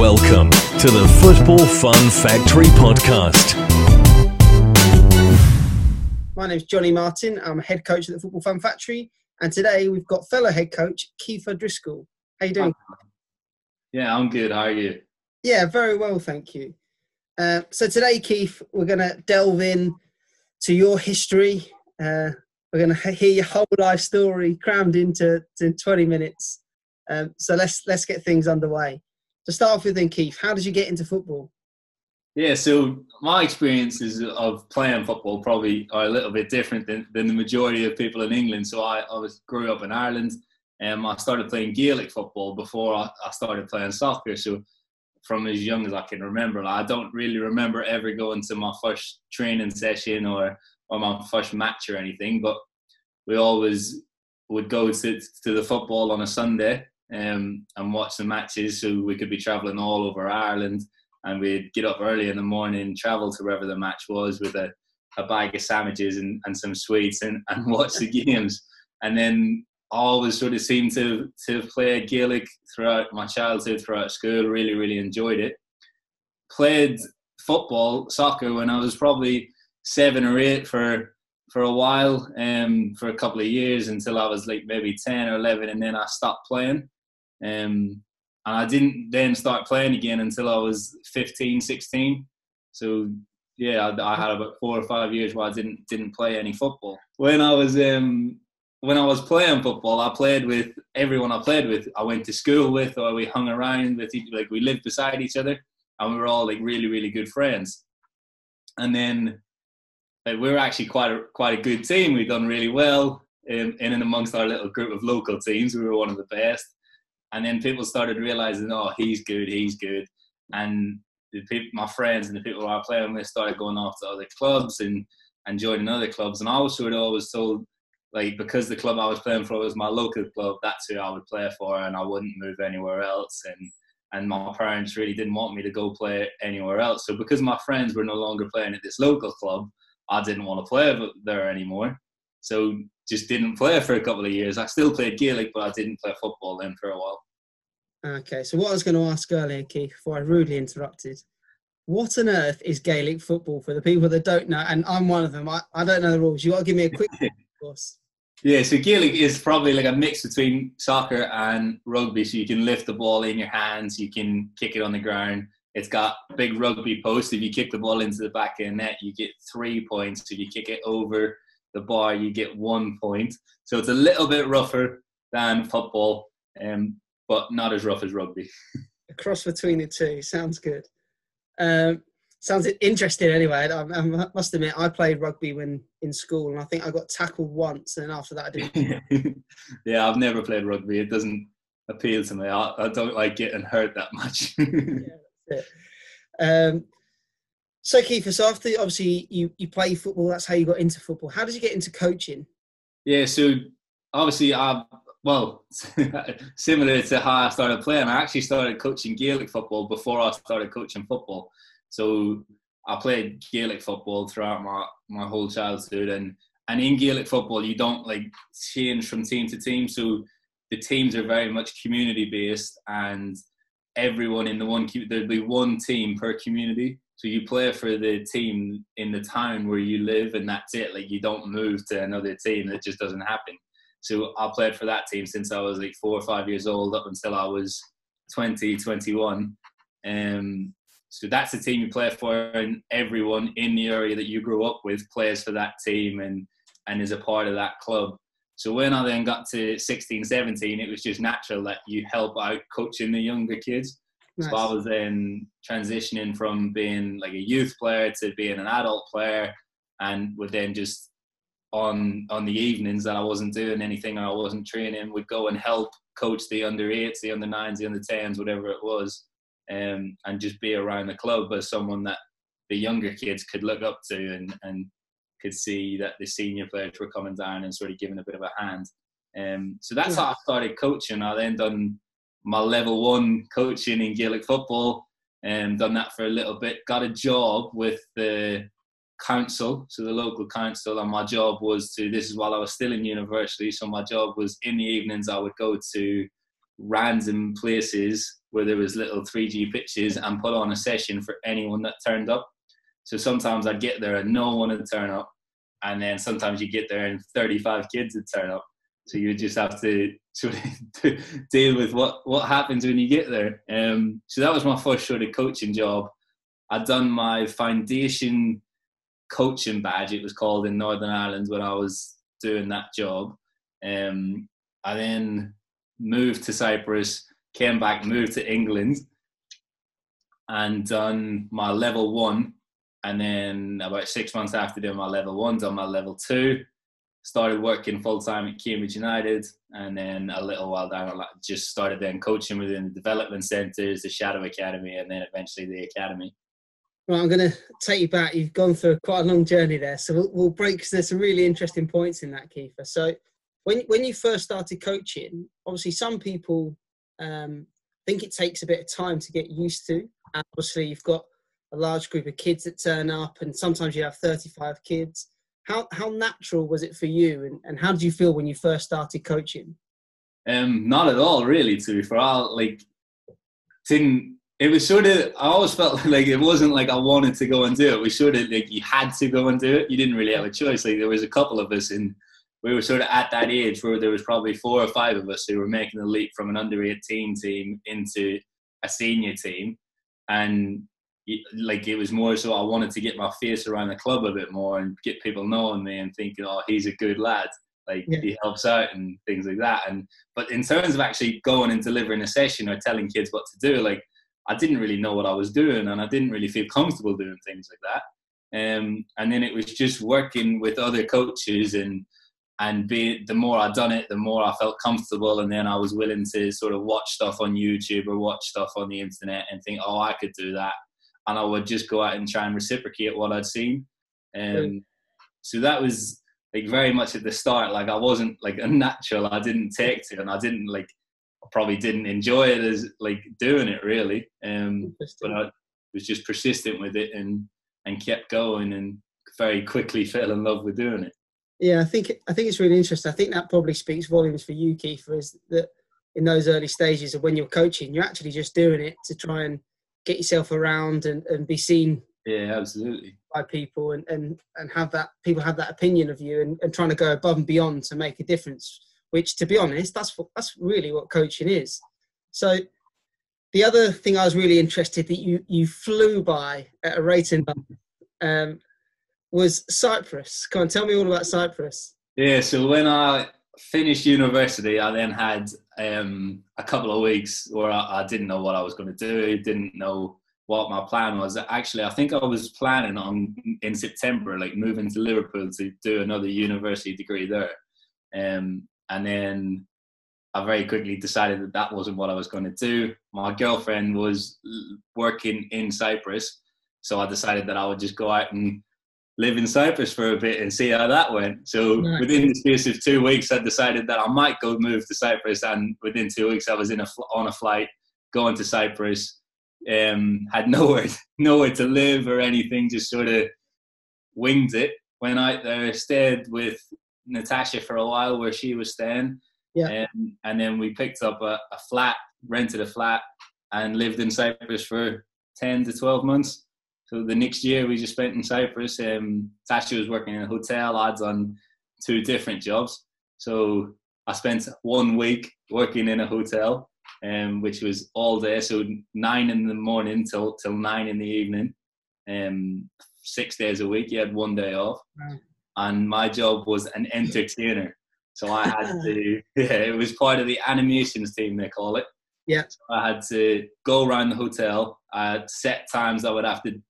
Welcome to the Football Fun Factory podcast. My name is Johnny Martin. I'm a head coach at the Football Fun Factory, and today we've got fellow head coach Keith Driscoll. How you doing? Yeah, I'm good. How are you? Yeah, very well, thank you. Uh, so today, Keith, we're going to delve in to your history. Uh, we're going to hear your whole life story crammed into, into 20 minutes. Um, so let's let's get things underway. To start off with, then, Keith, how did you get into football? Yeah, so my experiences of playing football probably are a little bit different than, than the majority of people in England. So I, I was grew up in Ireland, and I started playing Gaelic football before I, I started playing soccer. So from as young as I can remember, I don't really remember ever going to my first training session or or my first match or anything. But we always would go to to the football on a Sunday um, and watch the matches. So we could be travelling all over Ireland, and we'd get up early in the morning, travel to wherever the match was with a, a bag of sandwiches and, and some sweets, and, and watch the games. And then always sort of seemed to to play Gaelic throughout my childhood, throughout school. Really, really enjoyed it. Played football, soccer when I was probably seven or eight for for a while, um, for a couple of years until I was like maybe ten or eleven, and then I stopped playing. Um, and I didn't then start playing again until I was 15, 16. So yeah, I, I, had about four or five years where I didn't didn't play any football. When I was um, when I was playing football, I played with everyone I played with. I went to school with, or we hung around with, like we lived beside each other, and we were all like really, really good friends. And then like, we were actually quite a quite a good team. We'd done really well in, in and amongst our little group of local teams. We were one of the best. And then people started realizing, oh, he's good, he's good, and the my friends and the people I playing with started going off to other clubs and and joining other clubs. And I was sort of always told like because the club I was playing for was my local club, that's who I would play for, and I wouldn't move anywhere else. And and my parents really didn't want me to go play anywhere else. So because my friends were no longer playing at this local club, I didn't want to play there anymore. So just didn't play for a couple of years. I still played Gaelic, but I didn't play football then for a while. Okay, so what I was going to ask earlier, Keith, before I rudely interrupted, what on earth is Gaelic football for the people that don't know? And I'm one of them. I, I don't know the rules. You got to give me a quick course. Yeah, so Gaelic is probably like a mix between soccer and rugby. So you can lift the ball in your hands, you can kick it on the ground. It's got big rugby post. If you kick the ball into the back of the net, you get three points. If you kick it over the bar, you get one point. So it's a little bit rougher than football, um, but not as rough as rugby. a cross between the two sounds good. Um, sounds interesting anyway. I, I, must admit, I played rugby when in school, and I think I got tackled once, and after that, I didn't. yeah, I've never played rugby. It doesn't appeal to me. I, I don't like getting hurt that much. yeah, um, so, Kiefer, so after obviously you, you play football, that's how you got into football. How did you get into coaching? Yeah, so obviously, I well, similar to how I started playing, I actually started coaching Gaelic football before I started coaching football. So I played Gaelic football throughout my, my whole childhood, and and in Gaelic football you don't like change from team to team. So the teams are very much community based, and everyone in the one there'll be one team per community. So you play for the team in the town where you live, and that's it. Like you don't move to another team. That just doesn't happen. So I played for that team since I was like four or five years old up until I was 20, 21. Um, so that's the team you play for, and everyone in the area that you grew up with plays for that team and and is a part of that club. So when I then got to 16, 17, it was just natural that you help out coaching the younger kids. Nice. So I was then transitioning from being like a youth player to being an adult player, and would then just on on the evenings that I wasn't doing anything or I wasn't training, would go and help coach the under eights, the under nines, the under tens, whatever it was um, and just be around the club as someone that the younger kids could look up to and, and could see that the senior players were coming down and sort of giving a bit of a hand. Um, so that's how I started coaching. I then done my level one coaching in Gaelic football and done that for a little bit. Got a job with the council, so the local council, and my job was to. This is while I was still in university, so my job was in the evenings. I would go to random places where there was little 3G pitches and put on a session for anyone that turned up. So sometimes I'd get there and no one would turn up, and then sometimes you get there and 35 kids would turn up. So you just have to sort of deal with what what happens when you get there. Um, so that was my first sort of coaching job. I'd done my foundation coaching badge, it was called in Northern Ireland when I was doing that job. Um, I then moved to Cyprus, came back, moved to England, and done my level one. And then about six months after doing my level one, done my level two. Started working full time at Cambridge United, and then a little while down, I just started then coaching within the development centres, the Shadow Academy, and then eventually the academy. Well, I'm going to take you back. You've gone through quite a long journey there, so we'll, we'll break because there's some really interesting points in that, Kiefer. So, when when you first started coaching, obviously some people um, think it takes a bit of time to get used to. And obviously, you've got a large group of kids that turn up, and sometimes you have 35 kids. How how natural was it for you, and, and how did you feel when you first started coaching? Um, not at all, really. To be fair, like didn't. It was sort of. I always felt like it wasn't like I wanted to go and do it. We sort of like you had to go and do it. You didn't really have a choice. Like there was a couple of us and we were sort of at that age where there was probably four or five of us who were making the leap from an under 18 team into a senior team and like it was more so I wanted to get my face around the club a bit more and get people knowing me and thinking oh he's a good lad. Like yeah. he helps out and things like that. And but in terms of actually going and delivering a session or telling kids what to do like I didn't really know what I was doing and I didn't really feel comfortable doing things like that. Um, and then it was just working with other coaches and and be the more I'd done it, the more I felt comfortable, and then I was willing to sort of watch stuff on YouTube or watch stuff on the internet and think, oh, I could do that, and I would just go out and try and reciprocate what I'd seen. And um, so that was like very much at the start. Like I wasn't like a natural. I didn't take to, it and I didn't like I probably didn't enjoy it as like doing it really. Um, but I was just persistent with it and and kept going and very quickly fell in love with doing it. Yeah, I think I think it's really interesting. I think that probably speaks volumes for you, Kiefer, is that in those early stages of when you're coaching, you're actually just doing it to try and get yourself around and, and be seen. Yeah, absolutely. By people and, and, and have that people have that opinion of you and, and trying to go above and beyond to make a difference. Which, to be honest, that's what, that's really what coaching is. So, the other thing I was really interested that you you flew by at a rate in um, was Cyprus. Come on, tell me all about Cyprus. Yeah, so when I finished university, I then had um, a couple of weeks where I, I didn't know what I was going to do, didn't know what my plan was. Actually, I think I was planning on in September, like moving to Liverpool to do another university degree there. Um, and then I very quickly decided that that wasn't what I was going to do. My girlfriend was working in Cyprus, so I decided that I would just go out and live in Cyprus for a bit and see how that went. So nice. within the space of two weeks, I decided that I might go move to Cyprus, and within two weeks, I was in a on a flight going to Cyprus. Um, had nowhere nowhere to live or anything, just sort of winged it. Went out there, stayed with Natasha for a while where she was staying. Yeah. Um, and then we picked up a, a flat, rented a flat, and lived in Cyprus for 10 to 12 months. So the next year we just spent in Cyprus. Um, Tasha was working in a hotel. I'd on two different jobs. So I spent one week working in a hotel, um, which was all day. So nine in the morning till till nine in the evening. Um, six days a week. You had one day off, and my job was an entertainer. So I had to. Yeah, it was part of the animations team. They call it. Yeah. So I had to go around the hotel. I had set times I would have to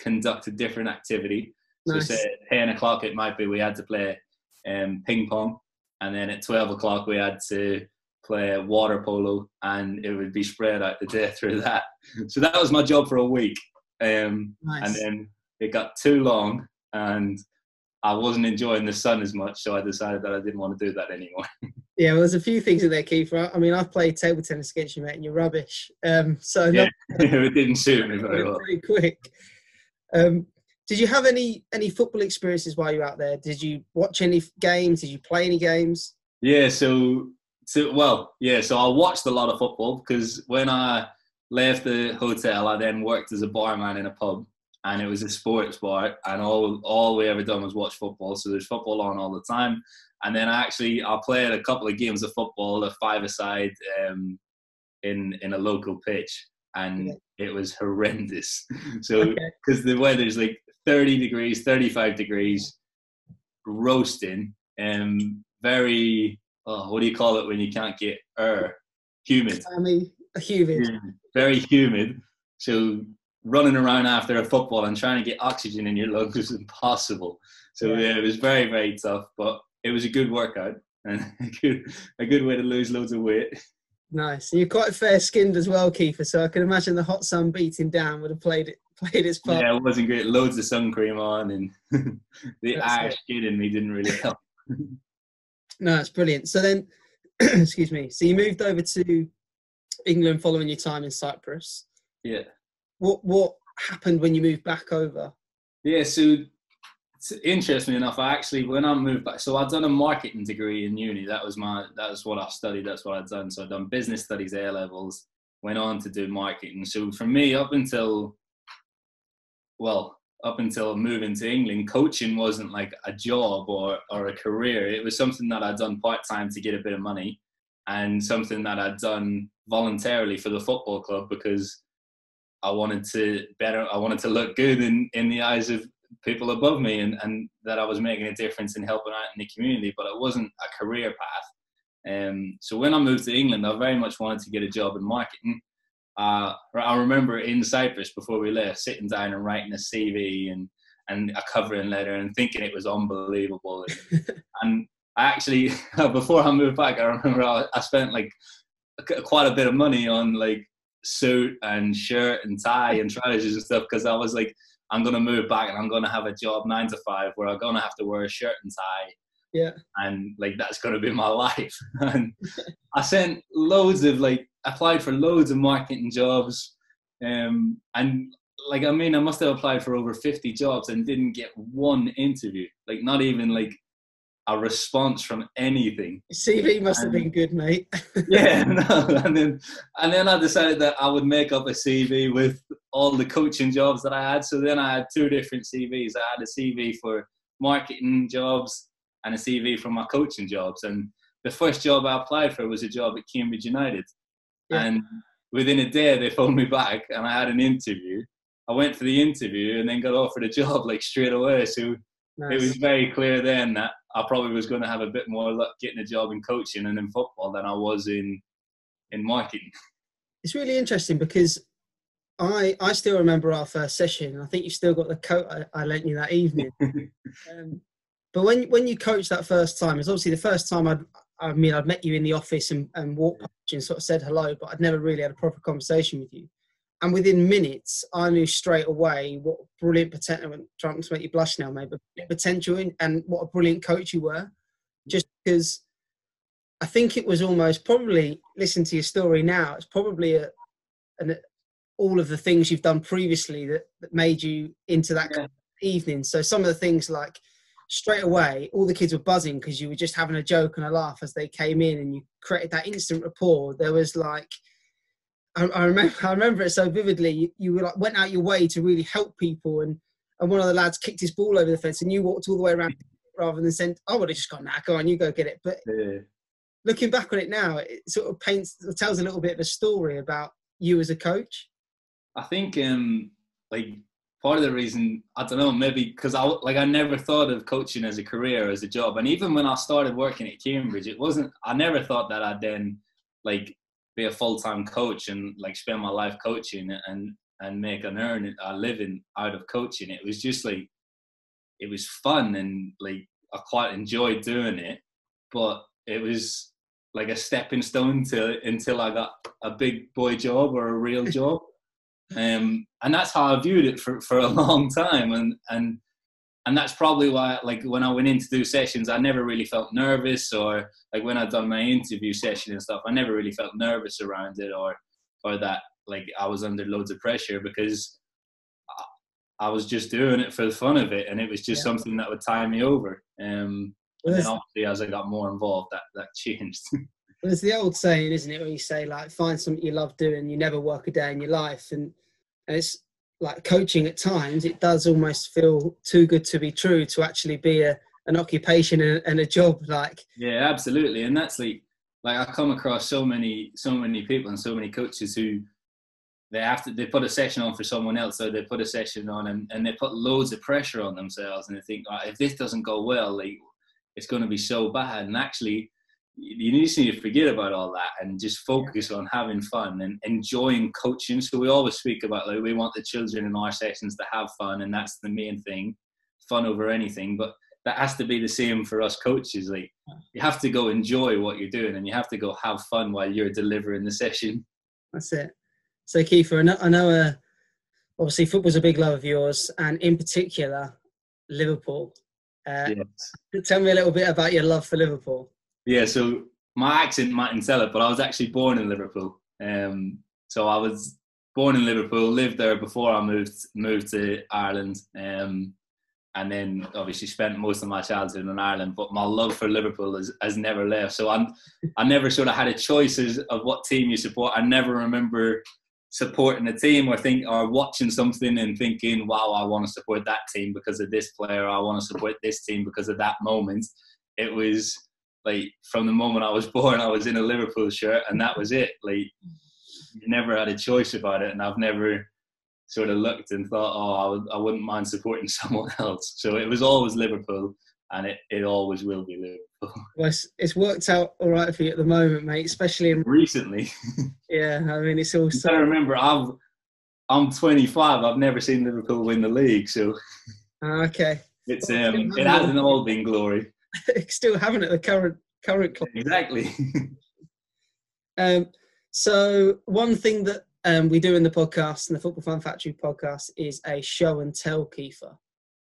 conduct a different activity. Nice. So say at 10 o'clock it might be we had to play um, ping pong and then at 12 o'clock we had to play water polo and it would be spread out the day through that. So that was my job for a week. Um, nice. And then it got too long and I wasn't enjoying the sun as much, so I decided that I didn't want to do that anymore. yeah, well, there's a few things in there, Keith. I mean, I've played table tennis against you, mate, and you're rubbish. Um, so yeah, it didn't suit me very well. Pretty quick. Um, did you have any any football experiences while you were out there? Did you watch any games? Did you play any games? Yeah, so so well, yeah. So I watched a lot of football because when I left the hotel, I then worked as a barman in a pub, and it was a sports bar, and all all we ever done was watch football. So there's football on all the time, and then I actually I played a couple of games of football, a five-a-side, um, in in a local pitch, and it was horrendous. So because okay. the weather's like 30 degrees, 35 degrees, roasting, and um, very oh, what do you call it when you can't get air? Humid. I mean, humid. Very humid. So running around after a football and trying to get oxygen in your lungs was impossible. So yeah, it was very very tough, but it was a good workout and a good a good way to lose loads of weight. Nice. And you're quite fair skinned as well, Kiefer. So I can imagine the hot sun beating down would have played it played its part. Yeah, it wasn't great. Loads of sun cream on, and the That's Irish skin in me didn't really help. no, it's brilliant. So then, excuse me. So you moved over to England following your time in Cyprus. Yeah. What what happened when you moved back over? Yeah, so interestingly enough, I actually when I moved back, so I'd done a marketing degree in uni. That was my that was what I studied. That's what I'd done. So I'd done business studies A levels. Went on to do marketing. So for me, up until well, up until moving to England, coaching wasn't like a job or or a career. It was something that I'd done part time to get a bit of money, and something that I'd done voluntarily for the football club because I wanted to better. I wanted to look good in in the eyes of people above me and, and that I was making a difference in helping out in the community, but it wasn't a career path. Um, so when I moved to England, I very much wanted to get a job in marketing. Uh, I remember in Cyprus before we left, sitting down and writing a CV and, and a covering letter and thinking it was unbelievable. and, and I actually, before I moved back, I remember I, I spent like quite a bit of money on like suit and shirt and tie and trousers and stuff because I was like, I'm gonna move back and I'm gonna have a job nine to five where I'm gonna have to wear a shirt and tie. Yeah. And like that's gonna be my life. and I sent loads of like applied for loads of marketing jobs. Um and like I mean I must have applied for over 50 jobs and didn't get one interview. Like not even like a response from anything. CV must have been good, mate. yeah, no, and then and then I decided that I would make up a CV with all the coaching jobs that I had. So then I had two different CVs. I had a CV for marketing jobs and a CV for my coaching jobs. And the first job I applied for was a job at Cambridge United. Yeah. And within a day they phoned me back and I had an interview. I went for the interview and then got offered a job like straight away. So nice. it was very clear then that I probably was going to have a bit more luck getting a job in coaching and in football than I was in in marketing. It's really interesting because I I still remember our first session. I think you've still got the coat I, I lent you that evening. um, but when when you coached that first time, it's obviously the first time I'd I mean I'd met you in the office and, and walked and sort of said hello, but I'd never really had a proper conversation with you. And within minutes, I knew straight away what brilliant potential. I'm trying to make you blush now, maybe potential in, and what a brilliant coach you were. Mm. Just because I think it was almost probably listen to your story now. It's probably a, an, all of the things you've done previously that, that made you into that yeah. evening. So some of the things like straight away, all the kids were buzzing because you were just having a joke and a laugh as they came in, and you created that instant rapport. There was like I, I, remember I remember it so vividly. You, you were like went out your way to really help people, and and one of the lads kicked his ball over the fence, and you walked all the way around rather than saying, "Oh, well, it just got that. Go on, you go get it." But yeah. looking back on it now, it sort of paints, tells a little bit of a story about you as a coach. I think, um, like part of the reason I don't know, maybe because I like I never thought of coaching as a career, as a job, and even when I started working at Cambridge, it wasn't. I never thought that I'd then like be a full time coach and like spend my life coaching and and make an earn a living out of coaching. It was just like it was fun and like I quite enjoyed doing it, but it was like a stepping stone to until I got a big boy job or a real job. Um, and that's how I viewed it for, for a long time. And, and and that's probably why like when i went in to do sessions i never really felt nervous or like when i'd done my interview session and stuff i never really felt nervous around it or or that like i was under loads of pressure because i, was just doing it for the fun of it and it was just yeah. something that would tie me over um and then obviously as i got more involved that that changed There's the old saying, isn't it, where you say like, find something you love doing, you never work a day in your life, and, and it's like coaching at times. It does almost feel too good to be true to actually be a an occupation and, and a job. Like, Yeah, absolutely, and that's like like I come across so many so many people and so many coaches who they have to they put a session on for someone else, so they put a session on and, and they put loads of pressure on themselves and they think oh, if this doesn't go well, like it's going to be so bad. And actually, you just need to forget about all that and just focus on having fun and enjoying coaching. So we always speak about like we want the children in our sessions to have fun, and that's the main thing, fun over anything. But that has to be the same for us coaches. Like you have to go enjoy what you're doing, and you have to go have fun while you're delivering the session. That's it. So, Kiefer, I know, I know uh, obviously football's a big love of yours, and in particular, Liverpool. Uh, Yes. Tell me a little bit about your love for Liverpool. Yeah, so my accent mightn't tell it, but I was actually born in Liverpool. Um, so I was born in Liverpool, lived there before I moved moved to Ireland, um, and then obviously spent most of my childhood in Ireland. But my love for Liverpool has, has never left. So I'm I never sort of had a choice of what team you support. I never remember supporting a team or think or watching something and thinking, "Wow, I want to support that team because of this player. I want to support this team because of that moment." It was like from the moment I was born, I was in a Liverpool shirt, and that was it. Like you never had a choice about it, and I've never sort of looked and thought, "Oh, I, would, I wouldn't mind supporting someone else." So it was always Liverpool, and it, it always will be Liverpool. Well, it's, it's worked out all right for you at the moment, mate. Especially in Recently, yeah, I mean it's all you gotta remember, I'm I'm 25. I've never seen Liverpool win the league, so Ah, okay. it's um, it hasn't all been glory. Still haven't at the current current club. Exactly. Um, so one thing that um, we do in the podcast, in the Football Fun Factory podcast, is a show and tell, Kiefer.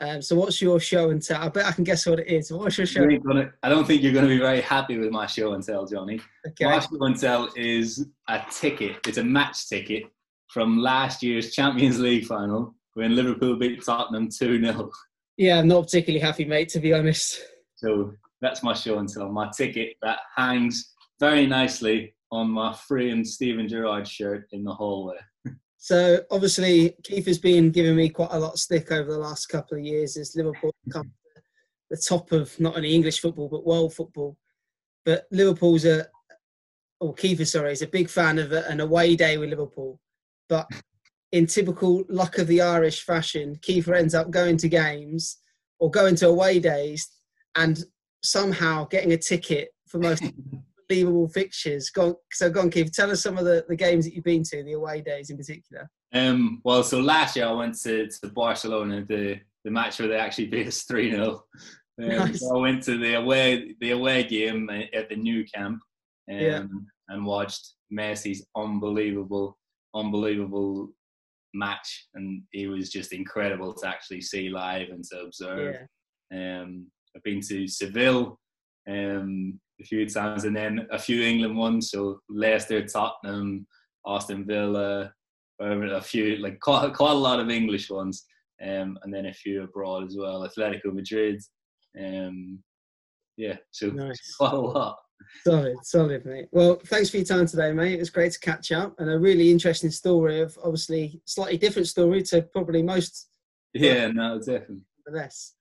Um, so what's your show and tell? I bet I can guess what it is. What's your show? Gonna- I don't think you're going to be very happy with my show and tell, Johnny. Okay. My show and tell is a ticket. It's a match ticket from last year's Champions League final when Liverpool beat Tottenham 2 0. Yeah, I'm not particularly happy, mate. To be honest. So that's my show and tell. My ticket that hangs very nicely on my framed Steven Gerrard shirt in the hallway. So obviously, Keith has been giving me quite a lot of stick over the last couple of years as Liverpool come to the top of not only English football but world football. But Liverpool's a, or Keith, sorry, is a big fan of a, an away day with Liverpool. But in typical luck of the Irish fashion, Kiefer ends up going to games or going to away days and somehow getting a ticket for most unbelievable fixtures. Go on, so go on, Keith. Tell us some of the, the games that you've been to, the away days in particular. Um, well, so last year I went to, to Barcelona, the, the match where they actually beat us 3 0. Um, Nice. so I went to the away the away game at the Nou Camp um, Yeah. and watched Messi's unbelievable, unbelievable match, and it was just incredible to actually see live and to observe. Yeah. Um, I've been to Seville um, a few times, and then a few England ones. So Leicester, Tottenham, Aston Villa, a few like quite, quite a lot of English ones, um, and then a few abroad as well. Atletico Madrid. Um, yeah, so Nice. quite a lot. Solid, solid, mate. Well, thanks for your time today, mate. It was great to catch up and a really interesting story of obviously slightly different story to probably most Yeah, no, definitely. less.